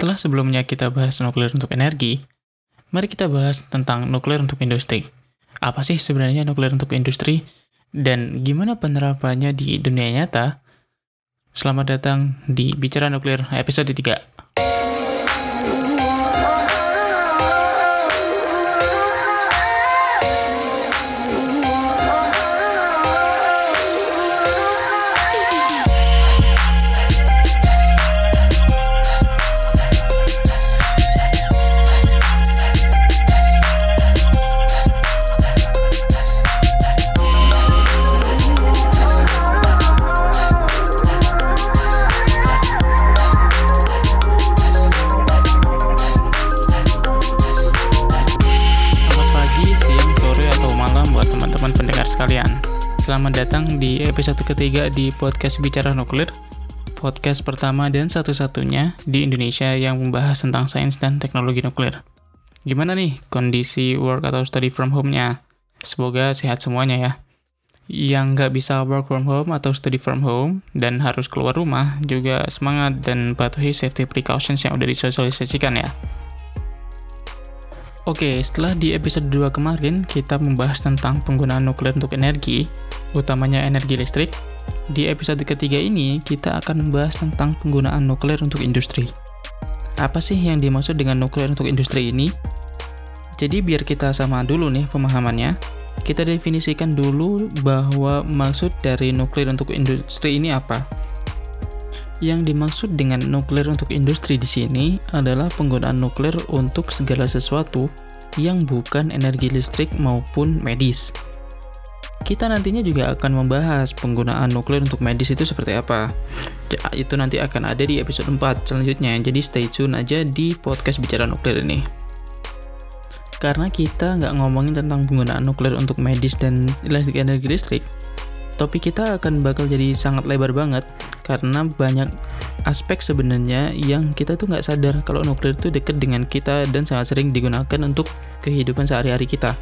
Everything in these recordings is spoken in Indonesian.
Setelah sebelumnya kita bahas nuklir untuk energi, mari kita bahas tentang nuklir untuk industri. Apa sih sebenarnya nuklir untuk industri? Dan gimana penerapannya di dunia nyata? Selamat datang di Bicara Nuklir episode 3. Selamat datang di episode ketiga di podcast Bicara Nuklir, podcast pertama dan satu-satunya di Indonesia yang membahas tentang sains dan teknologi nuklir. Gimana nih kondisi work atau study from home-nya? Semoga sehat semuanya ya. Yang nggak bisa work from home atau study from home dan harus keluar rumah juga semangat dan patuhi safety precautions yang udah disosialisasikan ya. Oke, setelah di episode 2 kemarin kita membahas tentang penggunaan nuklir untuk energi, utamanya energi listrik, di episode ketiga ini kita akan membahas tentang penggunaan nuklir untuk industri. Apa sih yang dimaksud dengan nuklir untuk industri ini? Jadi biar kita sama dulu nih pemahamannya, kita definisikan dulu bahwa maksud dari nuklir untuk industri ini apa. Yang dimaksud dengan nuklir untuk industri di sini adalah penggunaan nuklir untuk segala sesuatu yang bukan energi listrik maupun medis. Kita nantinya juga akan membahas penggunaan nuklir untuk medis itu seperti apa. Ya, itu nanti akan ada di episode 4 selanjutnya, jadi stay tune aja di podcast Bicara Nuklir ini. Karena kita nggak ngomongin tentang penggunaan nuklir untuk medis dan energi listrik, topik kita akan bakal jadi sangat lebar banget karena banyak aspek sebenarnya yang kita tuh nggak sadar kalau nuklir itu deket dengan kita dan sangat sering digunakan untuk kehidupan sehari-hari kita.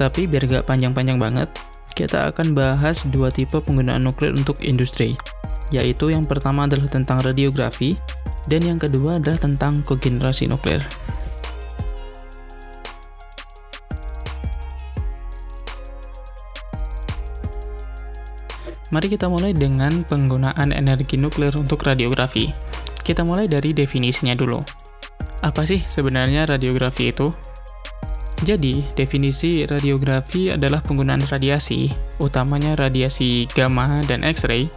Tapi biar gak panjang-panjang banget, kita akan bahas dua tipe penggunaan nuklir untuk industri, yaitu yang pertama adalah tentang radiografi, dan yang kedua adalah tentang kogenerasi nuklir. Mari kita mulai dengan penggunaan energi nuklir untuk radiografi. Kita mulai dari definisinya dulu. Apa sih sebenarnya radiografi itu? Jadi, definisi radiografi adalah penggunaan radiasi, utamanya radiasi gamma dan X-ray,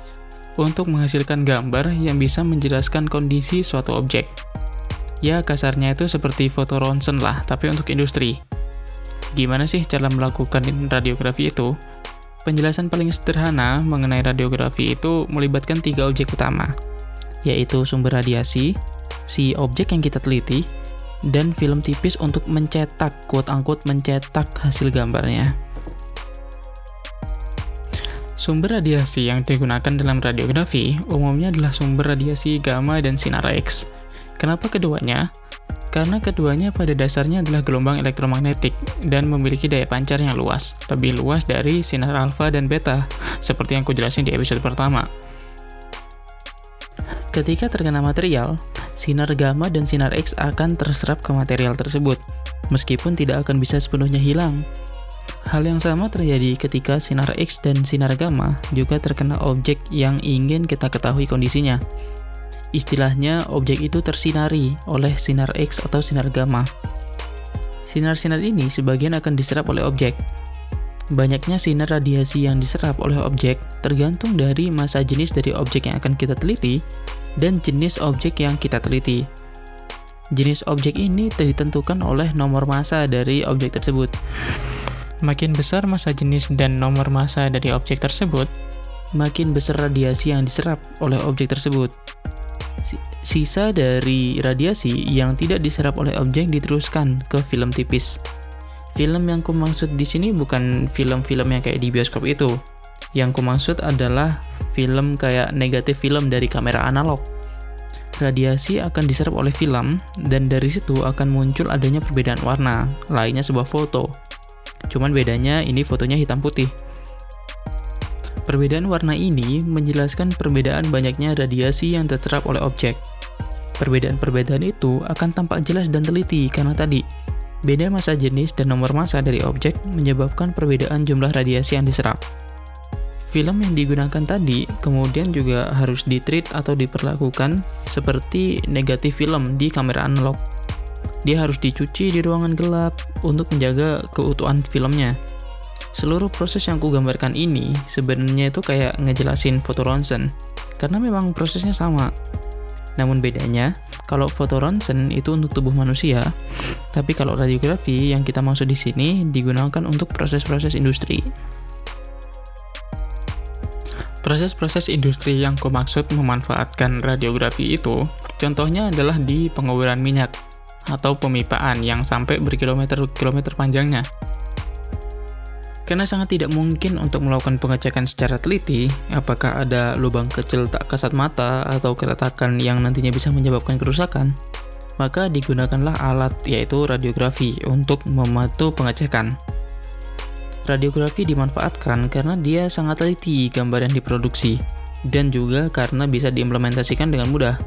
untuk menghasilkan gambar yang bisa menjelaskan kondisi suatu objek. Ya, kasarnya itu seperti foto ronsen lah, tapi untuk industri. Gimana sih cara melakukan radiografi itu? Penjelasan paling sederhana mengenai radiografi itu melibatkan tiga objek utama, yaitu sumber radiasi, si objek yang kita teliti, dan film tipis untuk mencetak, quote-unquote mencetak hasil gambarnya. Sumber radiasi yang digunakan dalam radiografi umumnya adalah sumber radiasi gamma dan sinar X. Kenapa keduanya? Karena keduanya pada dasarnya adalah gelombang elektromagnetik dan memiliki daya pancar yang luas, lebih luas dari sinar alfa dan beta, seperti yang kujelasin di episode pertama. Ketika terkena material, sinar gamma dan sinar X akan terserap ke material tersebut, meskipun tidak akan bisa sepenuhnya hilang. Hal yang sama terjadi ketika sinar X dan sinar gamma juga terkena objek yang ingin kita ketahui kondisinya. Istilahnya, objek itu tersinari oleh sinar X atau sinar gamma. Sinar-sinar ini sebagian akan diserap oleh objek. Banyaknya sinar radiasi yang diserap oleh objek tergantung dari masa jenis dari objek yang akan kita teliti dan jenis objek yang kita teliti. Jenis objek ini ditentukan oleh nomor massa dari objek tersebut. Makin besar massa jenis dan nomor massa dari objek tersebut, makin besar radiasi yang diserap oleh objek tersebut. Sisa dari radiasi yang tidak diserap oleh objek diteruskan ke film tipis. Film yang kumaksud di sini bukan film-film yang kayak di bioskop itu. Yang kumaksud adalah film kayak negatif film dari kamera analog. Radiasi akan diserap oleh film, dan dari situ akan muncul adanya perbedaan warna, lainnya sebuah foto. Cuman bedanya ini fotonya hitam putih. Perbedaan warna ini menjelaskan perbedaan banyaknya radiasi yang terserap oleh objek. Perbedaan-perbedaan itu akan tampak jelas dan teliti karena tadi, beda masa jenis dan nomor masa dari objek menyebabkan perbedaan jumlah radiasi yang diserap. Film yang digunakan tadi kemudian juga harus ditreat atau diperlakukan seperti negatif film di kamera analog. Dia harus dicuci di ruangan gelap untuk menjaga keutuhan filmnya. Seluruh proses yang kugambarkan ini sebenarnya itu kayak ngejelasin foto ronsen, karena memang prosesnya sama. Namun bedanya, kalau foto ronsen itu untuk tubuh manusia, tapi kalau radiografi yang kita maksud di sini digunakan untuk proses-proses industri. Proses-proses industri yang kumaksud memanfaatkan radiografi itu, contohnya adalah di penguburan minyak atau pemipaan yang sampai berkilometer-kilometer panjangnya. Karena sangat tidak mungkin untuk melakukan pengecekan secara teliti, apakah ada lubang kecil tak kasat mata atau keretakan yang nantinya bisa menyebabkan kerusakan, maka digunakanlah alat yaitu radiografi untuk membantu pengecekan. Radiografi dimanfaatkan karena dia sangat teliti gambar yang diproduksi, dan juga karena bisa diimplementasikan dengan mudah.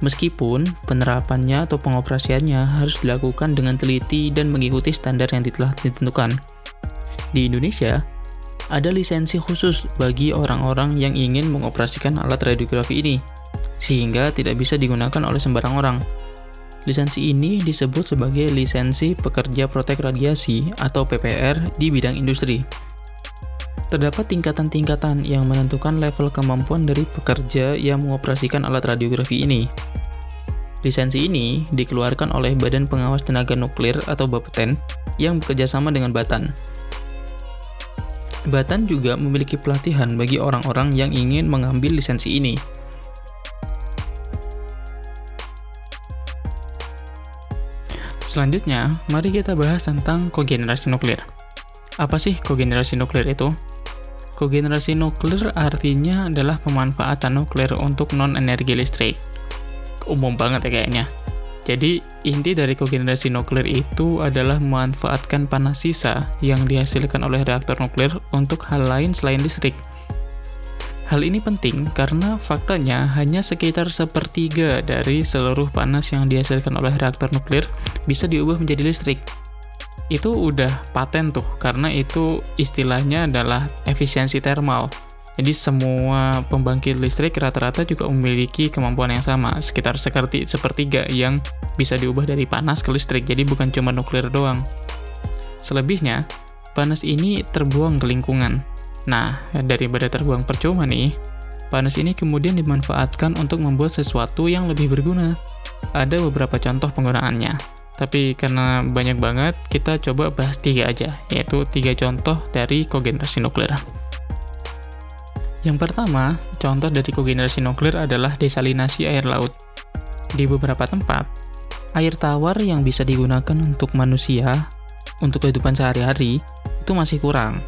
Meskipun penerapannya atau pengoperasiannya harus dilakukan dengan teliti dan mengikuti standar yang telah ditentukan. Di Indonesia, ada lisensi khusus bagi orang-orang yang ingin mengoperasikan alat radiografi ini, sehingga tidak bisa digunakan oleh sembarang orang. Lisensi ini disebut sebagai lisensi pekerja protek radiasi atau PPR di bidang industri. Terdapat tingkatan-tingkatan yang menentukan level kemampuan dari pekerja yang mengoperasikan alat radiografi ini. Lisensi ini dikeluarkan oleh Badan Pengawas Tenaga Nuklir atau Bapeten yang bekerjasama dengan Batan. Batan juga memiliki pelatihan bagi orang-orang yang ingin mengambil lisensi ini. Selanjutnya, mari kita bahas tentang kogenerasi nuklir. Apa sih kogenerasi nuklir itu? Kogenerasi nuklir artinya adalah pemanfaatan nuklir untuk non-energi listrik. Umum banget ya kayaknya. Jadi, inti dari kogenerasi nuklir itu adalah memanfaatkan panas sisa yang dihasilkan oleh reaktor nuklir untuk hal lain selain listrik. Hal ini penting karena faktanya hanya sekitar sepertiga dari seluruh panas yang dihasilkan oleh reaktor nuklir bisa diubah menjadi listrik. Itu udah paten tuh, karena itu istilahnya adalah efisiensi thermal. Jadi semua pembangkit listrik rata-rata juga memiliki kemampuan yang sama, sekitar seperti sepertiga yang bisa diubah dari panas ke listrik, jadi bukan cuma nuklir doang. Selebihnya, panas ini terbuang ke lingkungan, Nah, daripada terbuang percuma nih, panas ini kemudian dimanfaatkan untuk membuat sesuatu yang lebih berguna. Ada beberapa contoh penggunaannya, tapi karena banyak banget, kita coba bahas tiga aja, yaitu tiga contoh dari kogenerasi nuklir. Yang pertama, contoh dari kogenerasi nuklir adalah desalinasi air laut. Di beberapa tempat, air tawar yang bisa digunakan untuk manusia, untuk kehidupan sehari-hari, itu masih kurang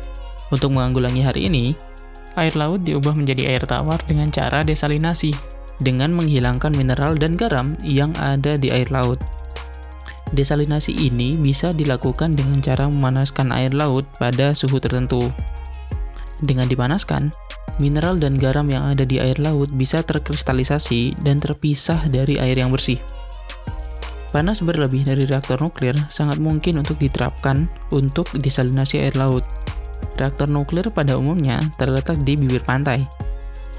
untuk menganggulangi hari ini, air laut diubah menjadi air tawar dengan cara desalinasi, dengan menghilangkan mineral dan garam yang ada di air laut. Desalinasi ini bisa dilakukan dengan cara memanaskan air laut pada suhu tertentu. Dengan dipanaskan, mineral dan garam yang ada di air laut bisa terkristalisasi dan terpisah dari air yang bersih. Panas berlebih dari reaktor nuklir sangat mungkin untuk diterapkan untuk desalinasi air laut. Reaktor nuklir pada umumnya terletak di bibir pantai.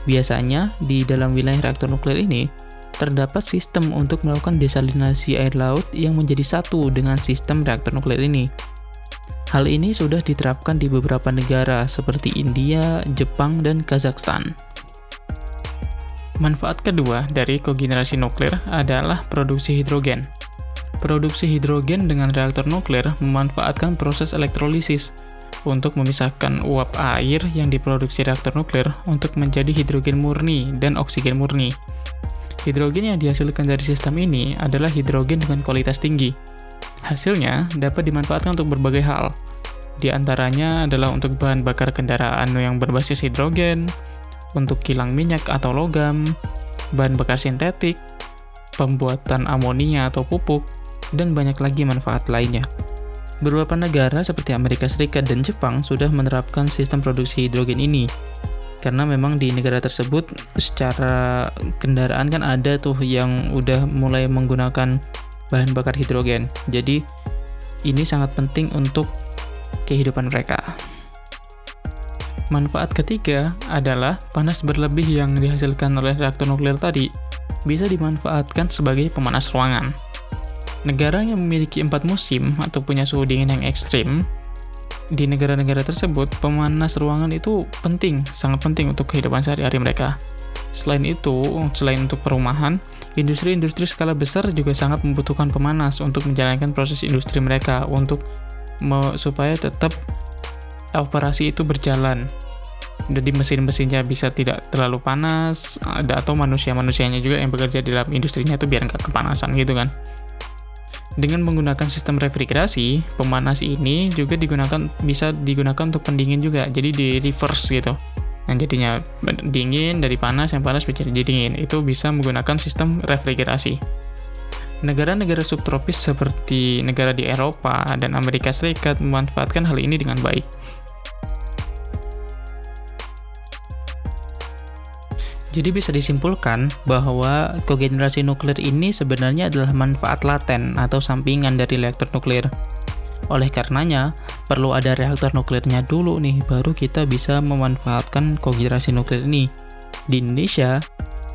Biasanya, di dalam wilayah reaktor nuklir ini, terdapat sistem untuk melakukan desalinasi air laut yang menjadi satu dengan sistem reaktor nuklir ini. Hal ini sudah diterapkan di beberapa negara seperti India, Jepang, dan Kazakhstan. Manfaat kedua dari kogenerasi nuklir adalah produksi hidrogen. Produksi hidrogen dengan reaktor nuklir memanfaatkan proses elektrolisis, untuk memisahkan uap air yang diproduksi reaktor nuklir untuk menjadi hidrogen murni dan oksigen murni. Hidrogen yang dihasilkan dari sistem ini adalah hidrogen dengan kualitas tinggi. Hasilnya dapat dimanfaatkan untuk berbagai hal. Di antaranya adalah untuk bahan bakar kendaraan yang berbasis hidrogen, untuk kilang minyak atau logam, bahan bakar sintetik, pembuatan amonia atau pupuk, dan banyak lagi manfaat lainnya. Beberapa negara seperti Amerika Serikat dan Jepang sudah menerapkan sistem produksi hidrogen ini. karena memang di negara tersebut secara kendaraan kan ada tuh yang udah mulai menggunakan bahan bakar hidrogen. Jadi ini sangat penting untuk kehidupan mereka. Manfaat ketiga adalah panas berlebih yang dihasilkan oleh reaktor nuklir tadi bisa dimanfaatkan sebagai pemanas ruangan. Negara yang memiliki empat musim atau punya suhu dingin yang ekstrim di negara-negara tersebut, pemanas ruangan itu penting, sangat penting untuk kehidupan sehari-hari mereka. Selain itu, selain untuk perumahan, industri-industri skala besar juga sangat membutuhkan pemanas untuk menjalankan proses industri mereka untuk supaya tetap operasi itu berjalan. Jadi mesin-mesinnya bisa tidak terlalu panas, ada atau manusia-manusianya juga yang bekerja di dalam industrinya itu biar nggak kepanasan gitu kan. Dengan menggunakan sistem refrigerasi, pemanas ini juga digunakan bisa digunakan untuk pendingin juga. Jadi di reverse gitu. Yang jadinya dingin dari panas yang panas menjadi dingin. Itu bisa menggunakan sistem refrigerasi. Negara-negara subtropis seperti negara di Eropa dan Amerika Serikat memanfaatkan hal ini dengan baik. Jadi bisa disimpulkan bahwa kogenerasi nuklir ini sebenarnya adalah manfaat laten atau sampingan dari reaktor nuklir. Oleh karenanya, perlu ada reaktor nuklirnya dulu nih, baru kita bisa memanfaatkan kogenerasi nuklir ini. Di Indonesia,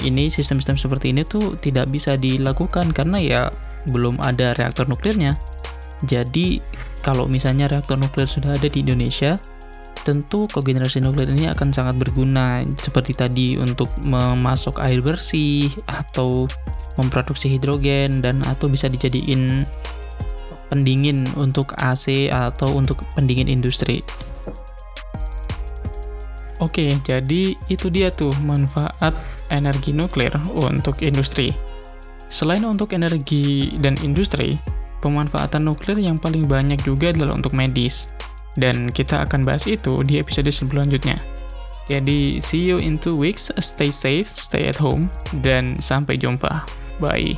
ini sistem-sistem seperti ini tuh tidak bisa dilakukan karena ya belum ada reaktor nuklirnya. Jadi, kalau misalnya reaktor nuklir sudah ada di Indonesia, tentu kogenerasi nuklir ini akan sangat berguna seperti tadi untuk memasok air bersih atau memproduksi hidrogen dan atau bisa dijadiin pendingin untuk AC atau untuk pendingin industri. Oke, jadi itu dia tuh manfaat energi nuklir untuk industri. Selain untuk energi dan industri, pemanfaatan nuklir yang paling banyak juga adalah untuk medis. Dan kita akan bahas itu di episode selanjutnya. Jadi, see you in two weeks, stay safe, stay at home, dan sampai jumpa. Bye.